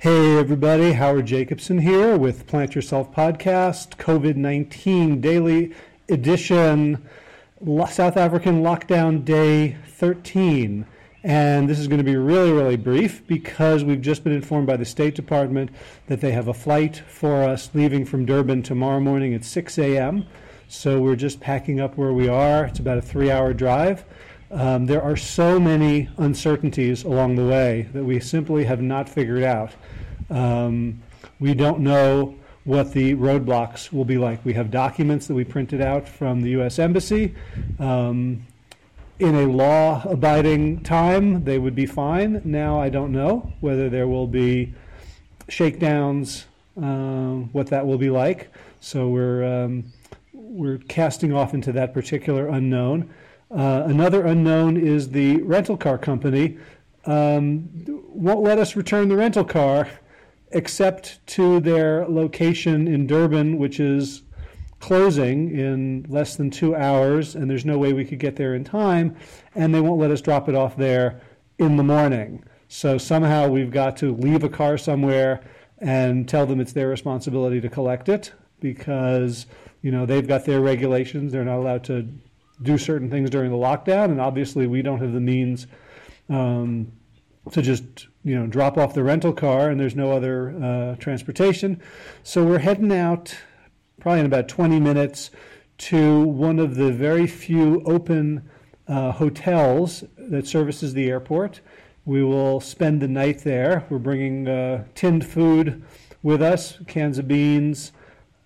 Hey, everybody, Howard Jacobson here with Plant Yourself Podcast, COVID 19 daily edition, South African lockdown day 13. And this is going to be really, really brief because we've just been informed by the State Department that they have a flight for us leaving from Durban tomorrow morning at 6 a.m. So we're just packing up where we are. It's about a three hour drive. Um, there are so many uncertainties along the way that we simply have not figured out. Um, we don't know what the roadblocks will be like. We have documents that we printed out from the U.S. Embassy. Um, in a law abiding time, they would be fine. Now, I don't know whether there will be shakedowns, uh, what that will be like. So we're, um, we're casting off into that particular unknown. Uh, another unknown is the rental car company um, won't let us return the rental car except to their location in Durban, which is closing in less than two hours, and there's no way we could get there in time, and they won't let us drop it off there in the morning. So somehow we've got to leave a car somewhere and tell them it's their responsibility to collect it because you know they've got their regulations. They're not allowed to do certain things during the lockdown, and obviously we don't have the means um, to just you know drop off the rental car, and there's no other uh, transportation. So we're heading out probably in about 20 minutes to one of the very few open uh, hotels that services the airport. We will spend the night there. We're bringing uh, tinned food with us, cans of beans,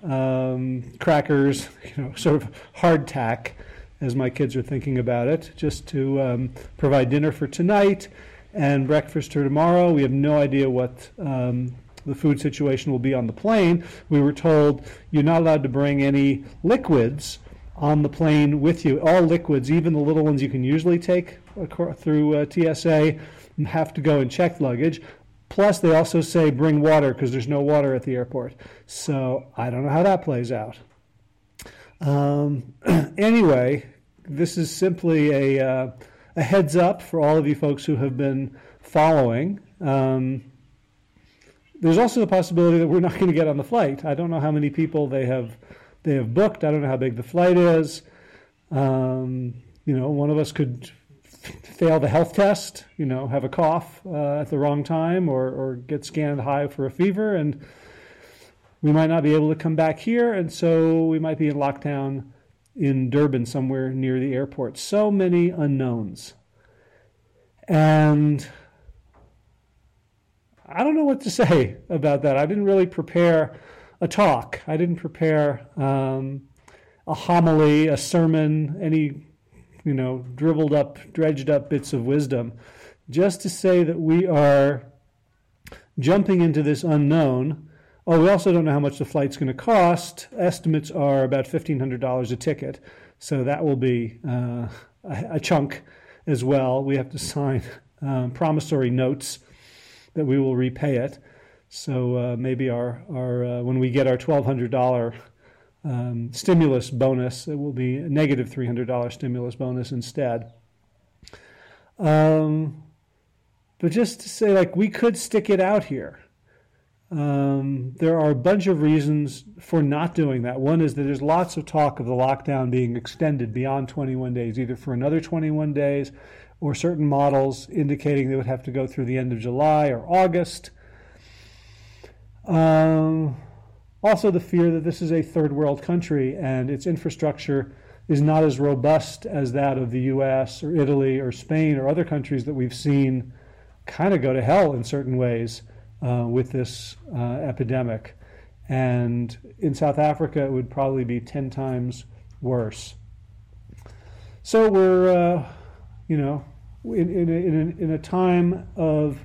um, crackers, you know, sort of hardtack as my kids are thinking about it, just to um, provide dinner for tonight and breakfast for tomorrow. We have no idea what um, the food situation will be on the plane. We were told you're not allowed to bring any liquids on the plane with you. All liquids, even the little ones you can usually take through uh, TSA, have to go in checked luggage. Plus, they also say bring water because there's no water at the airport. So I don't know how that plays out. Um, anyway, this is simply a, uh, a heads up for all of you folks who have been following. Um, there's also the possibility that we're not going to get on the flight. I don't know how many people they have they have booked. I don't know how big the flight is. Um, you know, one of us could fail the health test. You know, have a cough uh, at the wrong time, or or get scanned high for a fever, and we might not be able to come back here, and so we might be in lockdown in Durban, somewhere near the airport. So many unknowns. And I don't know what to say about that. I didn't really prepare a talk, I didn't prepare um, a homily, a sermon, any you know, dribbled up, dredged up bits of wisdom, just to say that we are jumping into this unknown Oh, we also don't know how much the flight's going to cost. Estimates are about $1,500 a ticket. So that will be uh, a, a, chunk as well. We have to sign um, promissory notes that we will repay it. So uh, maybe our, our uh, when we get our $1,200 um, stimulus bonus, it will be a negative $300 stimulus bonus instead. Um, but just to say, like, we could stick it out here. Um, there are a bunch of reasons for not doing that. One is that there's lots of talk of the lockdown being extended beyond 21 days, either for another 21 days or certain models indicating they would have to go through the end of July or August. Um, also, the fear that this is a third world country and its infrastructure is not as robust as that of the US or Italy or Spain or other countries that we've seen kind of go to hell in certain ways uh, with this uh, epidemic. And in South Africa, it would probably be 10 times worse. So we're, uh, you know, in, in, a, in, a, in a time of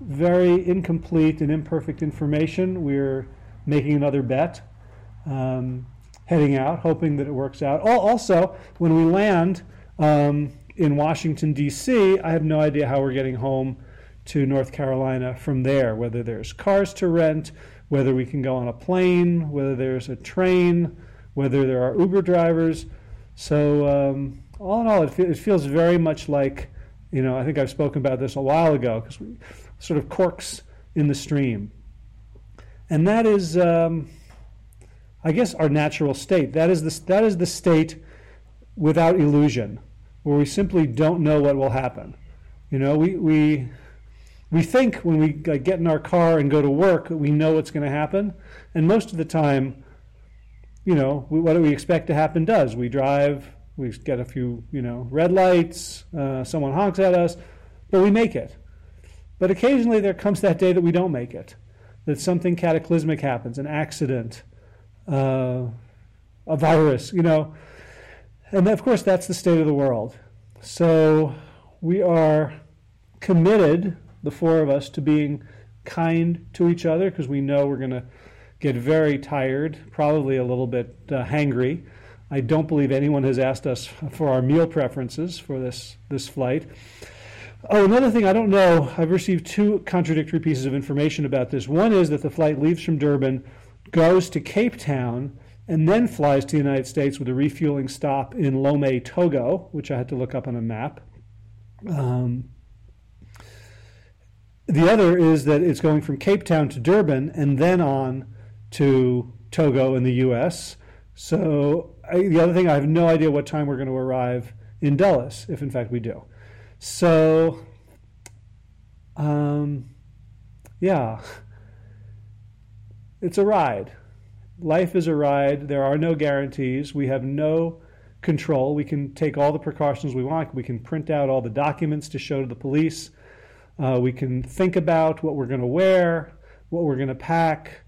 very incomplete and imperfect information, we're making another bet, um, heading out, hoping that it works out. Also, when we land um, in Washington, D.C., I have no idea how we're getting home to North Carolina from there, whether there's cars to rent, whether we can go on a plane, whether there's a train, whether there are Uber drivers. So, um, all in all, it, it, feels very much like, you know, I think I've spoken about this a while ago, because we sort of corks in the stream. And that is, um, I guess, our natural state. That is, the, that is the state without illusion, where we simply don't know what will happen. You know, we, we, we think when we like, get in our car and go to work we know what's going to happen. And most of the time, you know, we, what do we expect to happen does. We drive, we get a few, you know, red lights, uh, someone honks at us, but we make it. But occasionally there comes that day that we don't make it, that something cataclysmic happens, an accident, uh, a virus, you know. And of course, that's the state of the world. So we are committed, the four of us, to being kind to each other because we know we're going to get very tired, probably a little bit uh, hangry. I don't believe anyone has asked us for our meal preferences for this, this flight. Oh, another thing I don't know, I've received two contradictory pieces of information about this. One is that the flight leaves from Durban, goes to Cape Town, and then flies to the United States with a refueling stop in Lome, Togo, which I had to look up on a map. Um, the other is that it's going from Cape Town to Durban and then on to Togo in the U.S. So I, the other thing, I have no idea what time we're going to arrive in Dulles, if in fact we do. So, um, yeah, it's a ride. Life is a ride. There are no guarantees. We have no control. We can take all the precautions we want. We can print out all the documents to show to the police. Uh, we can think about what we're going to wear, what we're going to pack,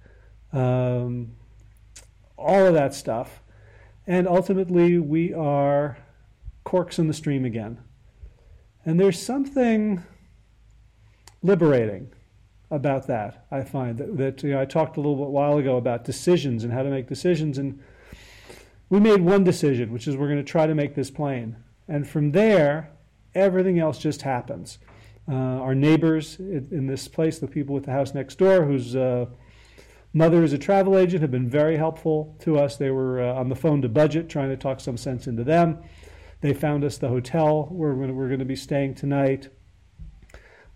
um, all of that stuff. And ultimately, we are corks in the stream again. And there's something liberating about that, I find. That, that you know, I talked a little bit while ago about decisions and how to make decisions. And we made one decision, which is we're going to try to make this plane. And from there, everything else just happens. Uh, our neighbors in, this place, the people with the house next door, whose uh, mother is a travel agent, have been very helpful to us. They were uh, on the phone to budget, trying to talk some sense into them. They found us the hotel where we're going to be staying tonight.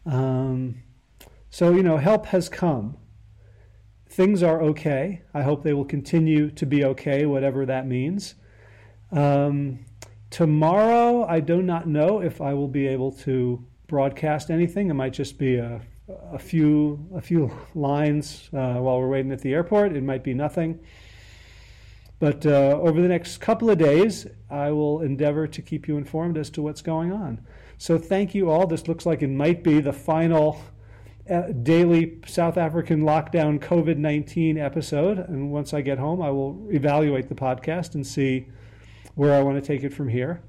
Um, so, you know, help has come. Things are okay. I hope they will continue to be okay, whatever that means. Um, tomorrow, I do not know if I will be able to broadcast anything. It might just be a, a few a few lines uh, while we're waiting at the airport. It might be nothing. But uh, over the next couple of days, I will endeavor to keep you informed as to what's going on. So thank you all. This looks like it might be the final uh, daily South African lockdown COVID 19 episode. And once I get home, I will evaluate the podcast and see where I want to take it from here.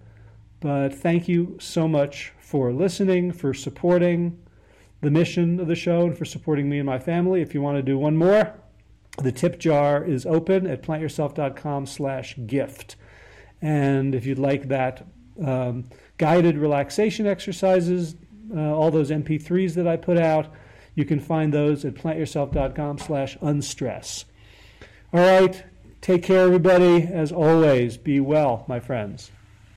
But thank you so much for listening, for supporting the mission of the show, and for supporting me and my family. If you want to do one more, the tip jar is open at plantyourself.com slash gift. And if you'd like that um, guided relaxation exercises, uh, all those MP3s that I put out, you can find those at plantyourself.com slash unstress. All right, take care, everybody. As always, be well, my friends.